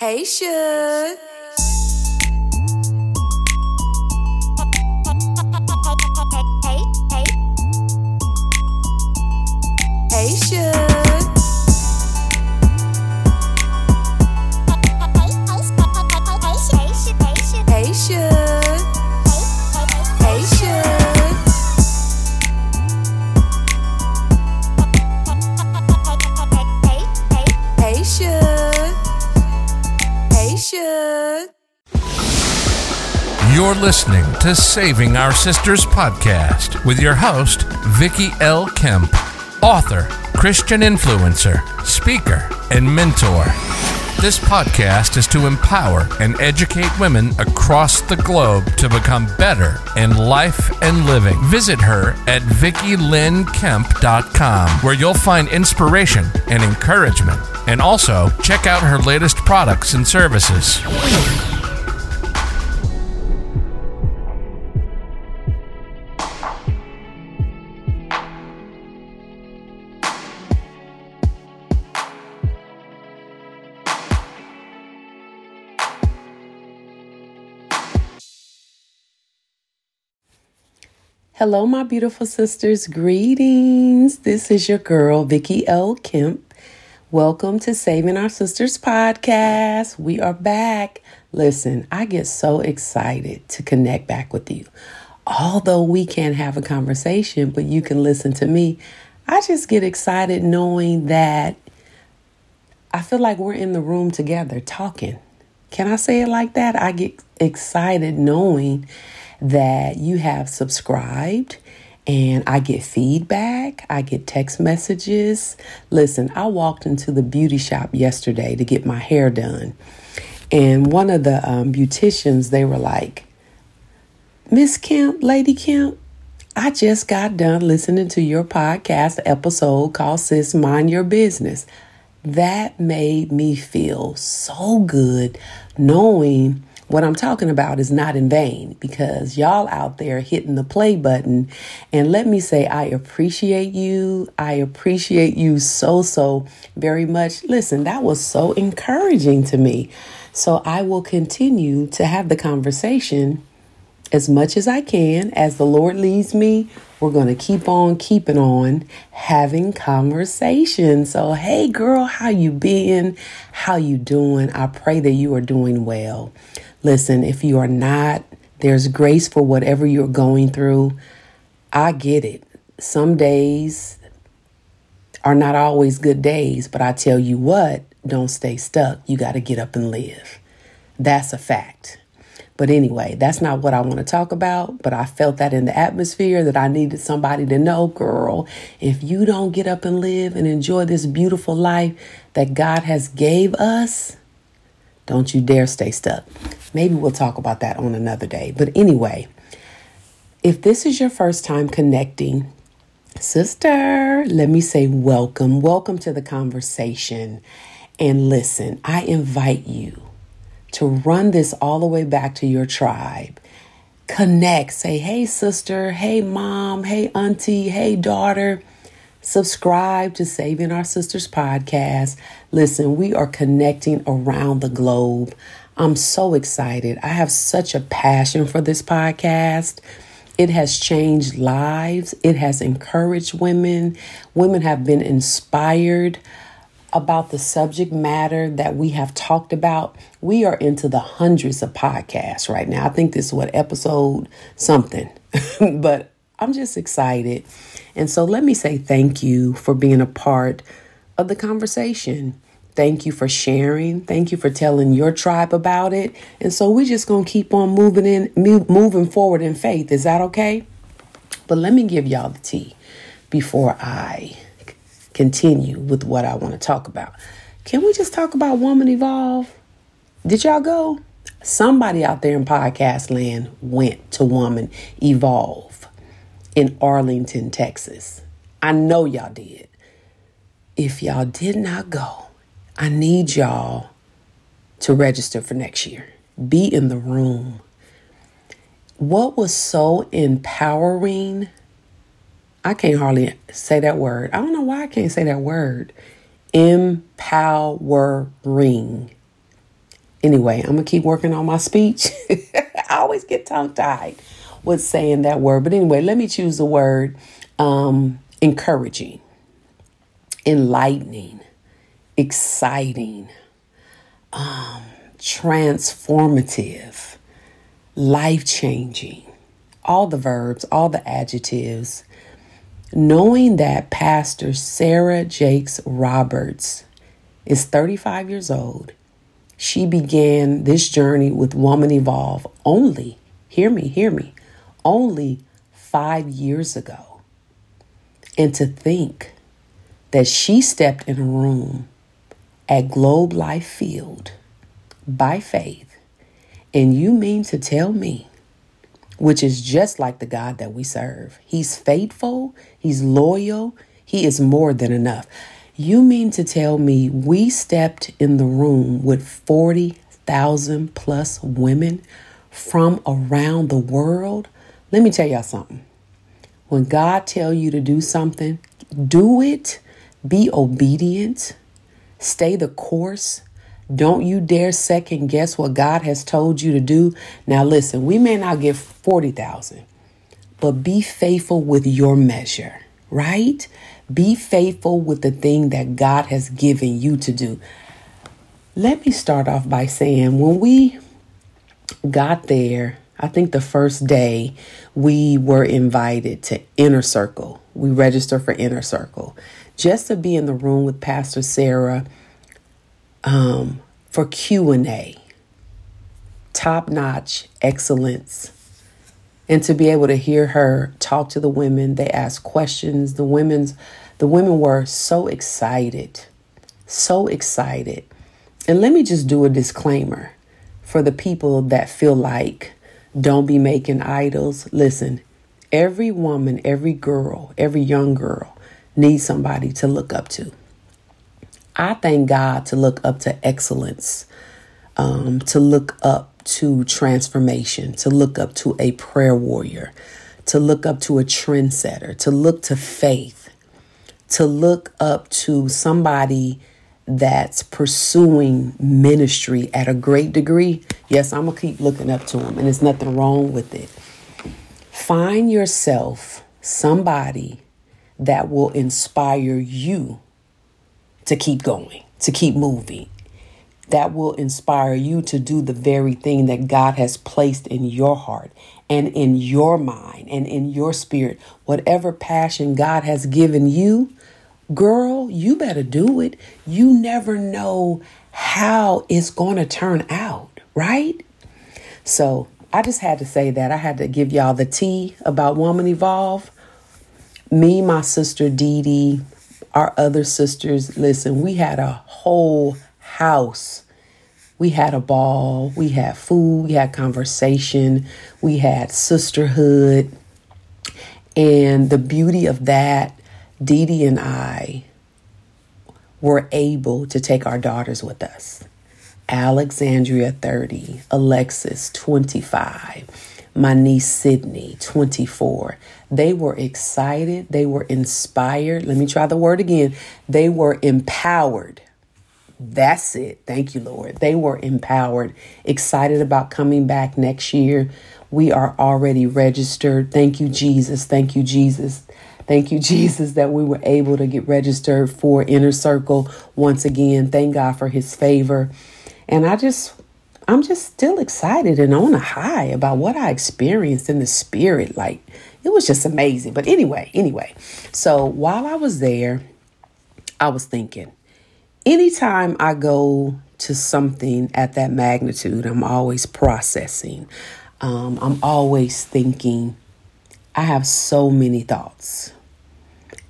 Hey, Should. You're listening to Saving Our Sisters podcast with your host, Vicki L. Kemp, author, Christian influencer, speaker, and mentor. This podcast is to empower and educate women across the globe to become better in life and living. Visit her at VickiLynneKemp.com, where you'll find inspiration and encouragement. And also, check out her latest products and services. Hello, my beautiful sisters. Greetings. This is your girl, Vicki L. Kemp. Welcome to Saving Our Sisters podcast. We are back. Listen, I get so excited to connect back with you. Although we can't have a conversation, but you can listen to me, I just get excited knowing that I feel like we're in the room together talking. Can I say it like that? I get excited knowing that you have subscribed and I get feedback. I get text messages. Listen, I walked into the beauty shop yesterday to get my hair done. And one of the um, beauticians, they were like, Miss Kemp, Lady Kemp, I just got done listening to your podcast episode called Sis Mind Your Business. That made me feel so good knowing what I'm talking about is not in vain because y'all out there hitting the play button. And let me say, I appreciate you. I appreciate you so, so very much. Listen, that was so encouraging to me. So I will continue to have the conversation as much as I can as the Lord leads me. We're going to keep on keeping on having conversation. So, hey girl, how you been? How you doing? I pray that you are doing well. Listen, if you are not, there's grace for whatever you're going through. I get it. Some days are not always good days, but I tell you what, don't stay stuck. You got to get up and live. That's a fact. But anyway, that's not what I want to talk about. But I felt that in the atmosphere that I needed somebody to know, girl, if you don't get up and live and enjoy this beautiful life that God has gave us, don't you dare stay stuck. Maybe we'll talk about that on another day. But anyway, if this is your first time connecting, sister, let me say welcome. Welcome to the conversation. And listen, I invite you to run this all the way back to your tribe. Connect. Say, hey, sister. Hey, mom. Hey, auntie. Hey, daughter. Subscribe to Saving Our Sisters podcast. Listen, we are connecting around the globe. I'm so excited. I have such a passion for this podcast. It has changed lives, it has encouraged women. Women have been inspired about the subject matter that we have talked about. We are into the hundreds of podcasts right now. I think this is what episode something, but I'm just excited. And so let me say thank you for being a part of the conversation. Thank you for sharing. Thank you for telling your tribe about it. And so we're just going to keep on moving in moving forward in faith. Is that okay? But let me give y'all the tea before I continue with what I want to talk about. Can we just talk about Woman Evolve? Did y'all go? Somebody out there in podcast land went to Woman Evolve in Arlington, Texas. I know y'all did. If y'all did not go, I need y'all to register for next year. Be in the room. What was so empowering? I can't hardly say that word. I don't know why I can't say that word. Empowering. Anyway, I'm going to keep working on my speech. I always get tongue tied with saying that word. But anyway, let me choose the word um, encouraging, enlightening, exciting, um, transformative, life changing. All the verbs, all the adjectives. Knowing that Pastor Sarah Jakes Roberts is 35 years old, she began this journey with Woman Evolve only, hear me, hear me, only five years ago. And to think that she stepped in a room at Globe Life Field by faith, and you mean to tell me which is just like the God that we serve. He's faithful, He's loyal, He is more than enough. You mean to tell me we stepped in the room with 40,000 plus women from around the world? Let me tell y'all something. When God tell you to do something, do it. Be obedient. Stay the course. Don't you dare second guess what God has told you to do. Now, listen, we may not get 40,000, but be faithful with your measure, right? Be faithful with the thing that God has given you to do. Let me start off by saying when we got there, I think the first day we were invited to Inner Circle. We registered for Inner Circle just to be in the room with Pastor Sarah um, for Q&A. Top-notch excellence. And to be able to hear her talk to the women, they asked questions. The women's the women were so excited. So excited. And let me just do a disclaimer for the people that feel like don't be making idols. Listen, every woman, every girl, every young girl needs somebody to look up to. I thank God to look up to excellence, um, to look up to transformation, to look up to a prayer warrior, to look up to a trendsetter, to look to faith, to look up to somebody that's pursuing ministry at a great degree. Yes, I'm going to keep looking up to them, and there's nothing wrong with it. Find yourself somebody that will inspire you to keep going, to keep moving. That will inspire you to do the very thing that God has placed in your heart and in your mind and in your spirit. Whatever passion God has given you, girl, you better do it. You never know how it's going to turn out, right? So I just had to say that. I had to give y'all the tea about Woman Evolve. Me, my sister Dee Dee, our other sisters, listen, we had a whole house. We had a ball, we had food, we had conversation, we had sisterhood. And the beauty of that, Dee Dee and I were able to take our daughters with us. Alexandria, 30, Alexis, 25, my niece Sydney, 24. They were excited. They were inspired. Let me try the word again. They were empowered. That's it. Thank you, Lord. They were empowered, excited about coming back next year. We are already registered. Thank you, Jesus. Thank you, Jesus. Thank you, Jesus, that we were able to get registered for Inner Circle once again. Thank God for his favor. And I just I'm just still excited and on a high about what I experienced in the spirit. Like it was just amazing. But anyway, anyway. So while I was there, I was thinking, anytime I go to something at that magnitude, I'm always processing. Um, I'm always thinking. I have so many thoughts.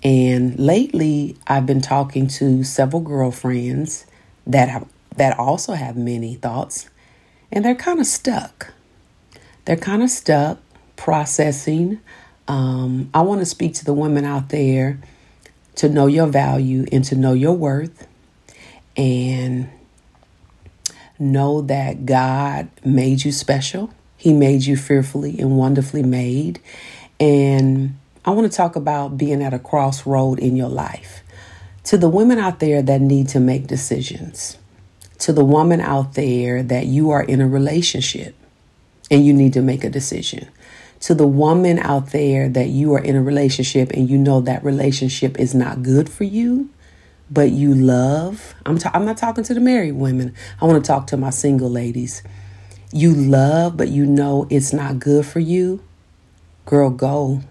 And lately, I've been talking to several girlfriends that have, that also have many thoughts, and they're kind of stuck. They're kind of stuck processing. Um, I want to speak to the women out there to know your value and to know your worth, and know that God made you special. He made you fearfully and wonderfully made, and I want to talk about being at a crossroad in your life. To the women out there that need to make decisions, To the woman out there that you are in a relationship and you need to make a decision. To the woman out there that you are in a relationship and you know that relationship is not good for you, but you love. I'm, ta- I'm not talking to the married women. I want to talk to my single ladies. You love, but you know it's not good for you. Girl, go.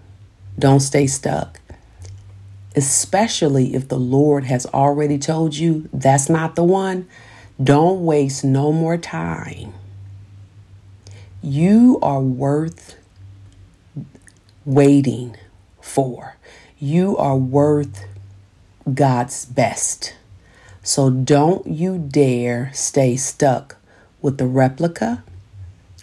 Don't stay stuck. Especially if the Lord has already told you that's not the one. Don't waste no more time. You are worth waiting for. You are worth God's best. So don't you dare stay stuck with the replica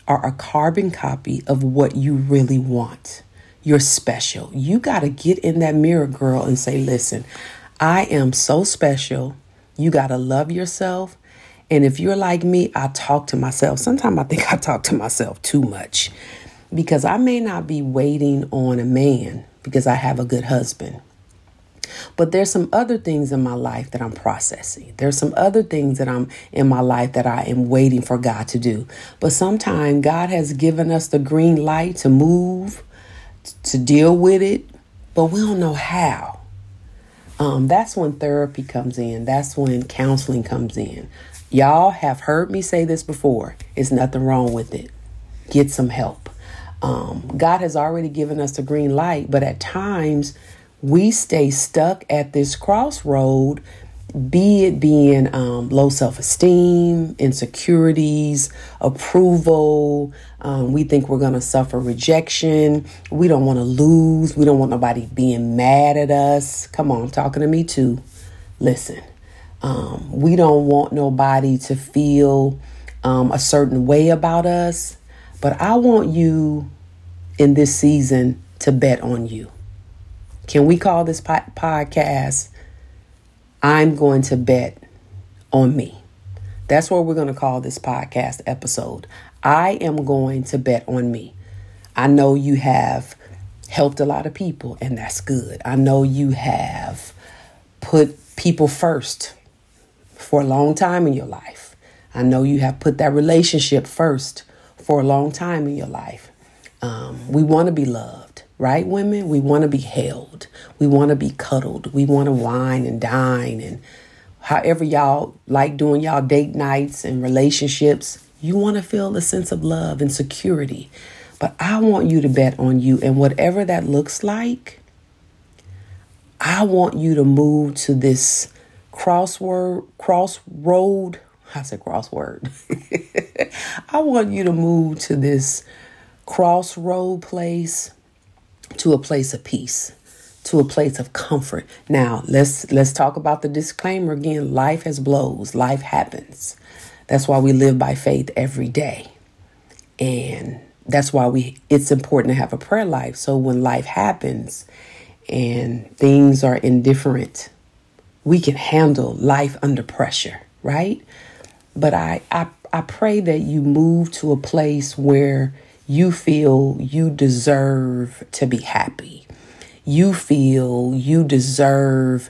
or a carbon copy of what you really want. You're special. You got to get in that mirror, girl, and say, listen, I am so special. You got to love yourself. And if you're like me, I talk to myself. Sometimes I think I talk to myself too much because I may not be waiting on a man because I have a good husband. But there's some other things in my life that I'm processing. There's some other things that I'm in my life that I am waiting for God to do. But sometimes God has given us the green light to move, to deal with it, but we don't know how. Um, that's when therapy comes in. That's when counseling comes in. Y'all have heard me say this before. It's nothing wrong with it. Get some help. Um, God has already given us the green light, but at times we stay stuck at this crossroad, be it being um, low self esteem, insecurities, approval. Um, we think we're going to suffer rejection. We don't want to lose. We don't want nobody being mad at us. Come on, talking to me too. Listen, um, we don't want nobody to feel um, a certain way about us. But I want you in this season to bet on you. Can we call this po- podcast? I'm going to bet on me. That's what we're going to call this podcast episode. I am going to bet on me. I know you have helped a lot of people, and that's good. I know you have put people first for a long time in your life. I know you have put that relationship first for a long time in your life. Um, we want to be loved, right, women? We want to be held. We want to be cuddled. We want to wine and dine and however y'all like doing y'all date nights and relationships. You want to feel a sense of love and security. But I want you to bet on you. And whatever that looks like, I want you to move to this crossword, crossroad. I said crossword. I want you to move to this crossroad place to a place of peace to a place of comfort. Now let's let's talk about the disclaimer again. Life has blows. Life happens. That's why we live by faith every day. And that's why we it's important to have a prayer life. So when life happens and things are indifferent we can handle life under pressure right but i i, I pray that you move to a place where you feel you deserve to be happy. You feel you deserve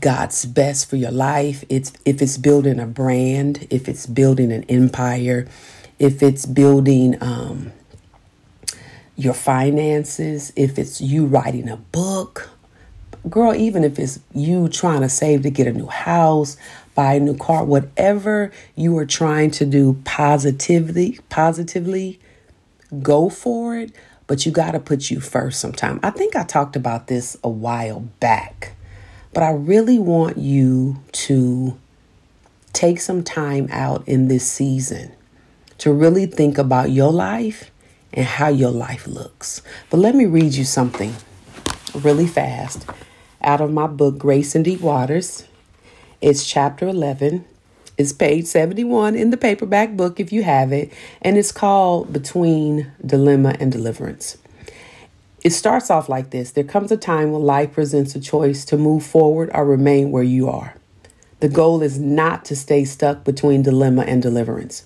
God's best for your life. It's if it's building a brand, if it's building an empire, if it's building um, your finances, if it's you writing a book, girl, even if it's you trying to save to get a new house, buy a new car, whatever you are trying to do positively, positively go for it, but you got to put you first sometime. I think I talked about this a while back, but I really want you to take some time out in this season to really think about your life and how your life looks. But let me read you something really fast out of my book, Grace in Deep Waters. It's chapter 11, it's page 71 in the paperback book if you have it, and it's called Between Dilemma and Deliverance. It starts off like this There comes a time when life presents a choice to move forward or remain where you are. The goal is not to stay stuck between dilemma and deliverance.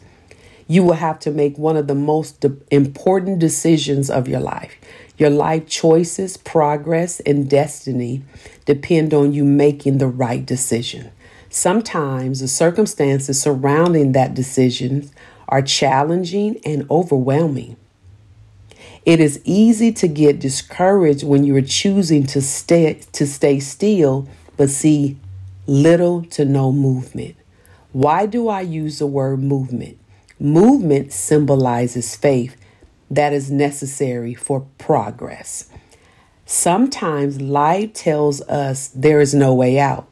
You will have to make one of the most de- important decisions of your life. Your life choices, progress, and destiny depend on you making the right decision. Sometimes the circumstances surrounding that decision are challenging and overwhelming. It is easy to get discouraged when you are choosing to stay to stay still but see little to no movement. Why do I use the word movement? Movement symbolizes faith that is necessary for progress. Sometimes life tells us there is no way out.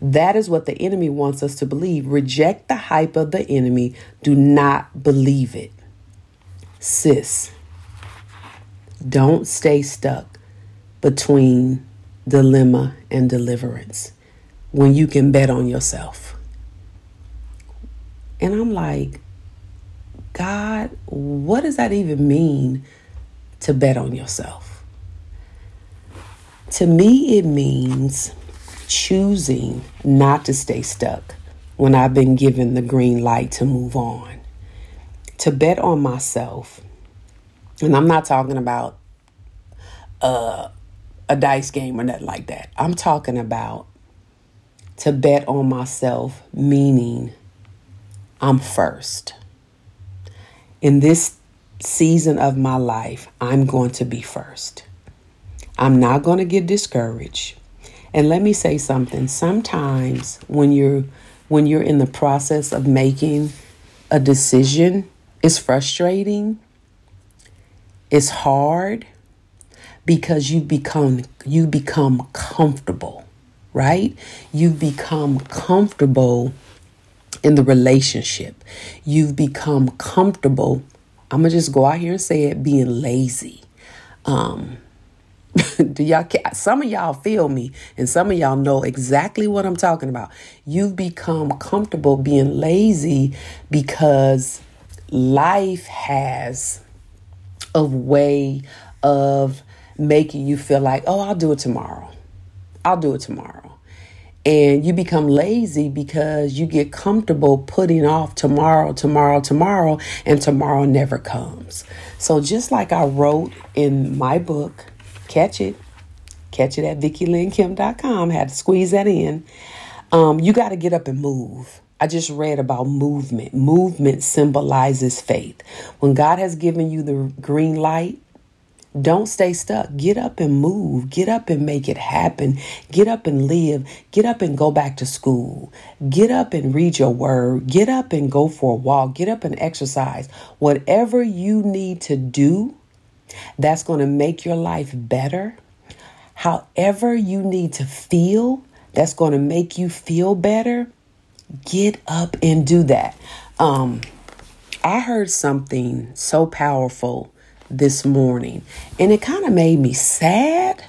That is what the enemy wants us to believe. Reject the hype of the enemy. Do not believe it. Sis, don't stay stuck between dilemma and deliverance when you can bet on yourself. And I'm like, God, what does that even mean to bet on yourself? To me, it means choosing not to stay stuck when I've been given the green light to move on. To bet on myself, and I'm not talking about uh, a dice game or nothing like that. I'm talking about to bet on myself, meaning I'm first. In this season of my life, I'm going to be first. I'm not going to get discouraged. And let me say something. Sometimes when you're when you're in the process of making a decision, it's frustrating. It's hard because you become you become comfortable, right? You've become comfortable in the relationship. You've become comfortable. I'm gonna just go out here and say it, being lazy. Um, do y'all some of y'all feel me and some of y'all know exactly what I'm talking about. You've become comfortable being lazy because life has a way of making you feel like, "Oh, I'll do it tomorrow. I'll do it tomorrow." And you become lazy because you get comfortable putting off tomorrow, tomorrow, tomorrow, and tomorrow never comes. So just like I wrote in my book, catch it. Catch it at VickiLynneKemp.com. Had to squeeze that in. Um, you got to get up and move. I just read about movement. Movement symbolizes faith. When God has given you the green light, don't stay stuck. Get up and move. Get up and make it happen. Get up and live. Get up and go back to school. Get up and read your word. Get up and go for a walk. Get up and exercise. Whatever you need to do that's going to make your life better. However, you need to feel that's going to make you feel better. Get up and do that. Um, I heard something so powerful this morning, and it kind of made me sad,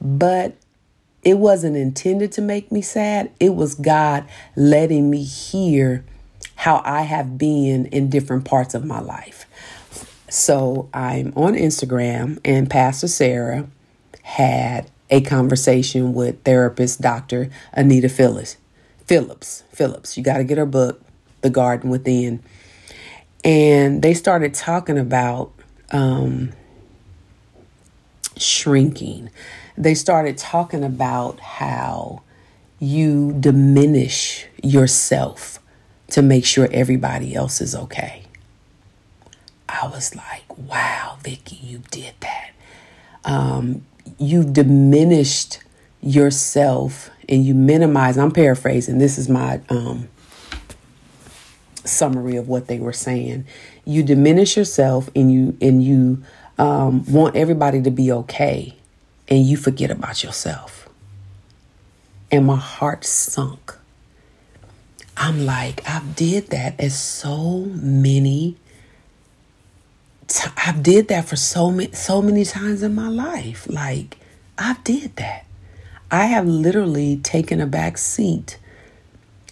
but it wasn't intended to make me sad. It was God letting me hear how I have been in different parts of my life. So I'm on Instagram, and Pastor Sarah had a conversation with therapist Dr. Anita Phillips. Phillips, Phillips. You got to get her book, The Garden Within. And they started talking about um, shrinking. They started talking about how you diminish yourself to make sure everybody else is okay. I was like, wow, Vicki, you did that. Um, you've diminished yourself and you minimize. I'm paraphrasing. This is my um, summary of what they were saying. You diminish yourself and you and you um, want everybody to be okay, and you forget about yourself. And my heart sunk. I'm like, I've did that as so many I did that for so many so many times in my life. Like I've did that. I have literally taken a back seat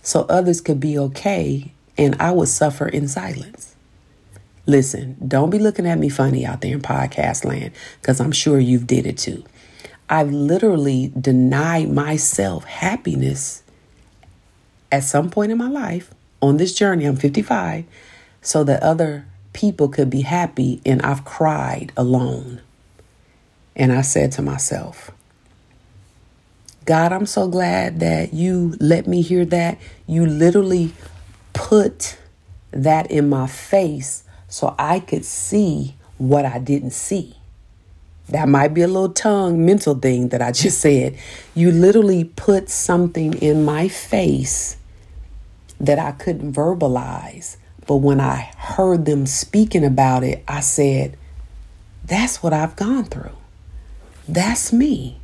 so others could be okay and I would suffer in silence. Listen, don't be looking at me funny out there in podcast land because I'm sure you've did it too. I've literally denied myself happiness at some point in my life on this journey. I'm 55 so that other people could be happy, and I've cried alone. And I said to myself, God, I'm so glad that you let me hear that. You literally put that in my face so I could see what I didn't see. That might be a little tongue mental thing that I just said. You literally put something in my face that I couldn't verbalize. But when I heard them speaking about it, I said, That's what I've gone through. That's me.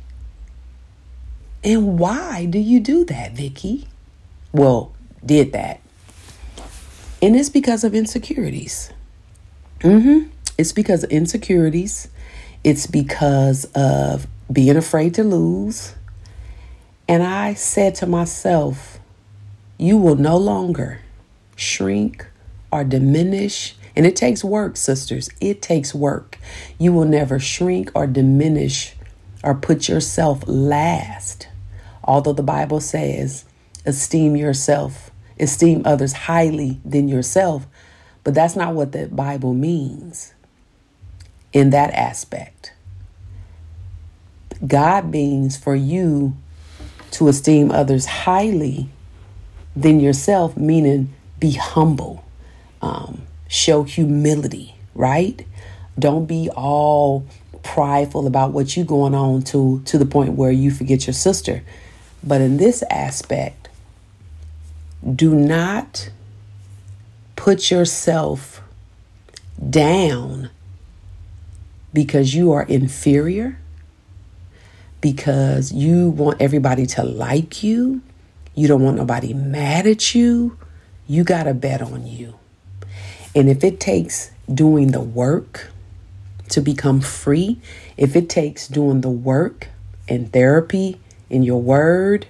And why do you do that, Vicki? Well, did that. And it's because of insecurities. Mm-hmm. It's because of insecurities. It's because of being afraid to lose. And I said to myself, you will no longer shrink or diminish. And it takes work, sisters. It takes work. You will never shrink or diminish or put yourself last. Although the Bible says, esteem yourself, esteem others highly than yourself, but that's not what the Bible means in that aspect. God means for you to esteem others highly than yourself, meaning be humble, um, show humility, right? Don't be all prideful about what you're going on to to the point where you forget your sister. But in this aspect, do not put yourself down because you are inferior, because you want everybody to like you, you don't want nobody mad at you. You got to bet on you. And if it takes doing the work to become free, if it takes doing the work in therapy, in your word,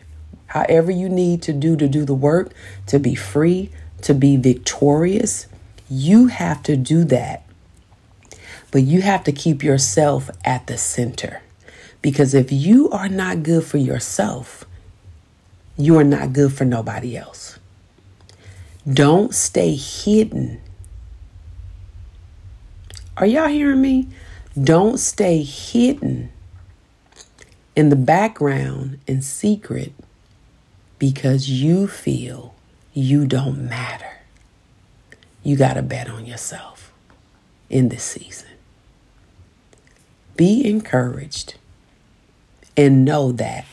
however you need to do to do the work to be free, to be victorious, you have to do that. But you have to keep yourself at the center. Because if you are not good for yourself, you are not good for nobody else. Don't stay hidden. Are y'all hearing me? Don't stay hidden in the background in secret because you feel you don't matter. You got to bet on yourself in this season. Be encouraged and know that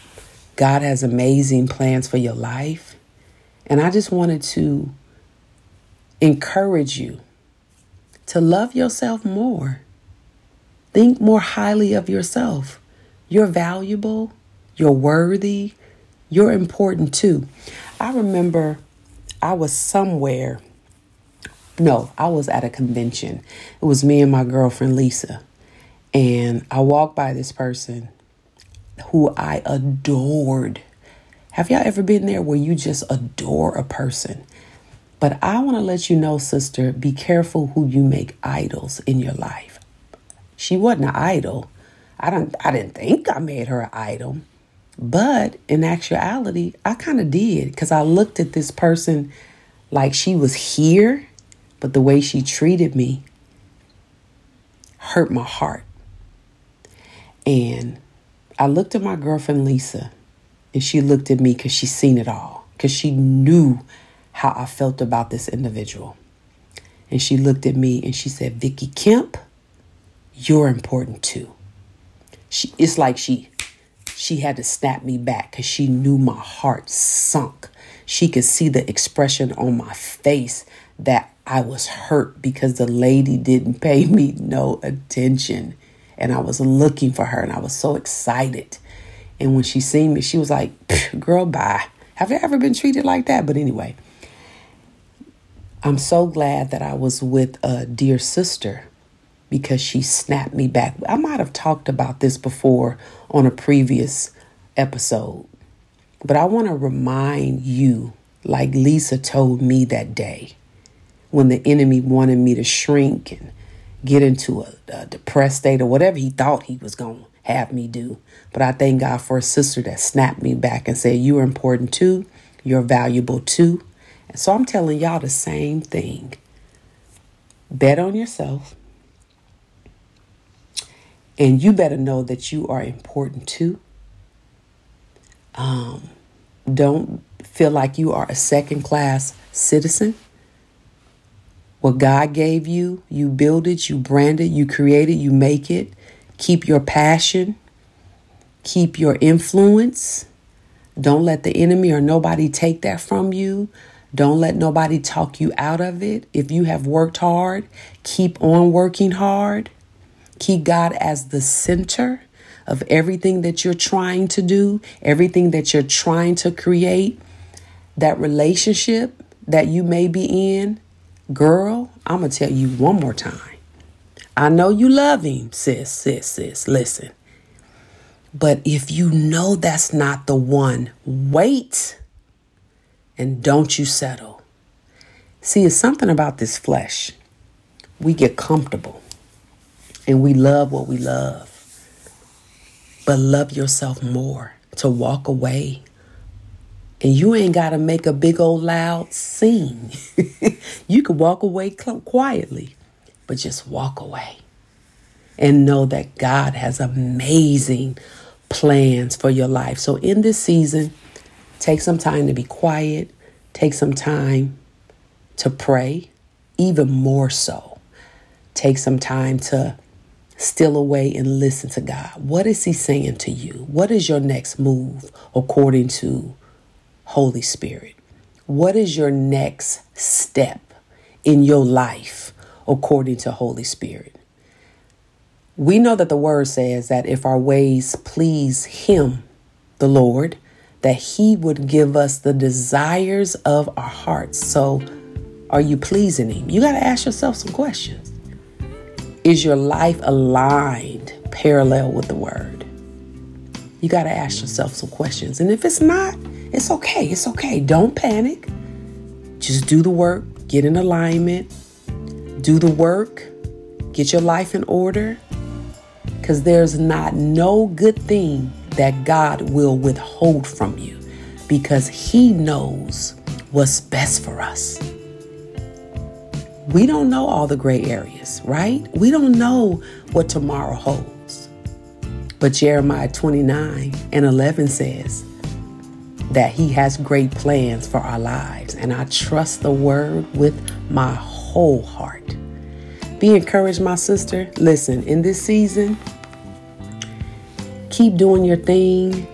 God has amazing plans for your life. And I just wanted to encourage you to love yourself more. Think more highly of yourself. You're valuable, you're worthy, you're important too. I remember I was somewhere. No, I was at a convention. It was me and my girlfriend Lisa. And I walked by this person who I adored. Have y'all ever been there where you just adore a person? But I want to let you know, sister, be careful who you make idols in your life. She wasn't an idol. I don't I didn't think I made her an idol. But in actuality, I kind of did because I looked at this person like she was here, but the way she treated me hurt my heart. And I looked at my girlfriend Lisa, and she looked at me because she seen it all, because she knew how I felt about this individual. And she looked at me and she said, Vicki Kemp, you're important too. She, it's like she she had to snap me back because she knew my heart sunk. She could see the expression on my face that I was hurt because the lady didn't pay me no attention and I was looking for her and I was so excited. And when she seen me, she was like, girl, bye. Have you ever been treated like that? But anyway, I'm so glad that I was with a dear sister because she snapped me back. I might have talked about this before on a previous episode, but I want to remind you, like Lisa told me that day when the enemy wanted me to shrink and get into a, a depressed state or whatever he thought he was going to have me do. But I thank God for a sister that snapped me back and said, You are important too. You're valuable too. And so I'm telling y'all the same thing. Bet on yourself. And you better know that you are important too. Um, don't feel like you are a second class citizen. What God gave you, you build it, you brand it, you create it, you make it. Keep your passion, keep your influence. Don't let the enemy or nobody take that from you. Don't let nobody talk you out of it. If you have worked hard, keep on working hard. Keep God as the center of everything that you're trying to do, everything that you're trying to create. That relationship that you may be in, girl, I'm going to tell you one more time. I know you love him, sis, sis, sis. Listen. But if you know that's not the one, wait and don't you settle. See, it's something about this flesh. We get comfortable and we love what we love. But love yourself more to walk away. And you ain't got to make a big old loud scene. you can walk away quietly, but just walk away. And know that God has amazing plans for your life. So in this season, take some time to be quiet, take some time to pray, even more so. Take some time to still away and listen to God. What is He saying to you? What is your next move according to Holy Spirit? What is your next step in your life according to Holy Spirit? We know that the word says that if our ways please Him, the Lord, that He would give us the desires of our hearts. So, are you pleasing Him? You got to ask yourself some questions. Is your life aligned parallel with the word? You got to ask yourself some questions. And if it's not, it's okay. It's okay. Don't panic. Just do the work, get in alignment, do the work, get your life in order. Because there's not no good thing that God will withhold from you because He knows what's best for us we don't know all the gray areas, right? We don't know what tomorrow holds. But Jeremiah 29 and 11 says that He has great plans for our lives, and I trust the word with my whole heart. Be encouraged, my sister. Listen, in this season, keep doing your thing.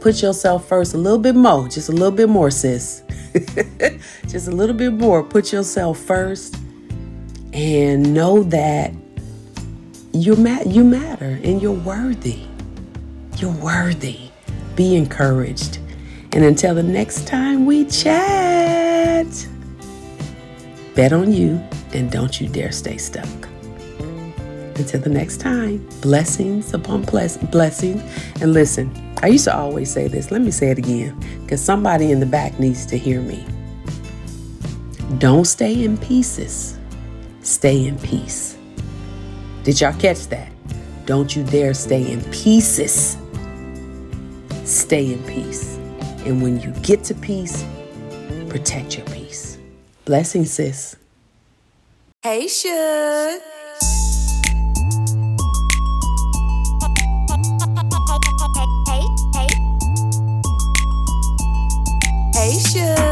Put yourself first a little bit more, just a little bit more, sis. just a little bit more. Put yourself first and know that you ma- you matter and you're worthy. You're worthy. Be encouraged. And until the next time we chat, bet on you and don't you dare stay stuck. Until the next time, blessings upon bless- blessings. And listen, I used to always say this. Let me say it again because somebody in the back needs to hear me. Don't stay in pieces, stay in peace. Did y'all catch that? Don't you dare stay in pieces. Stay in peace. And when you get to peace, protect your peace. Blessings, sis. Hey, Suge. Hey,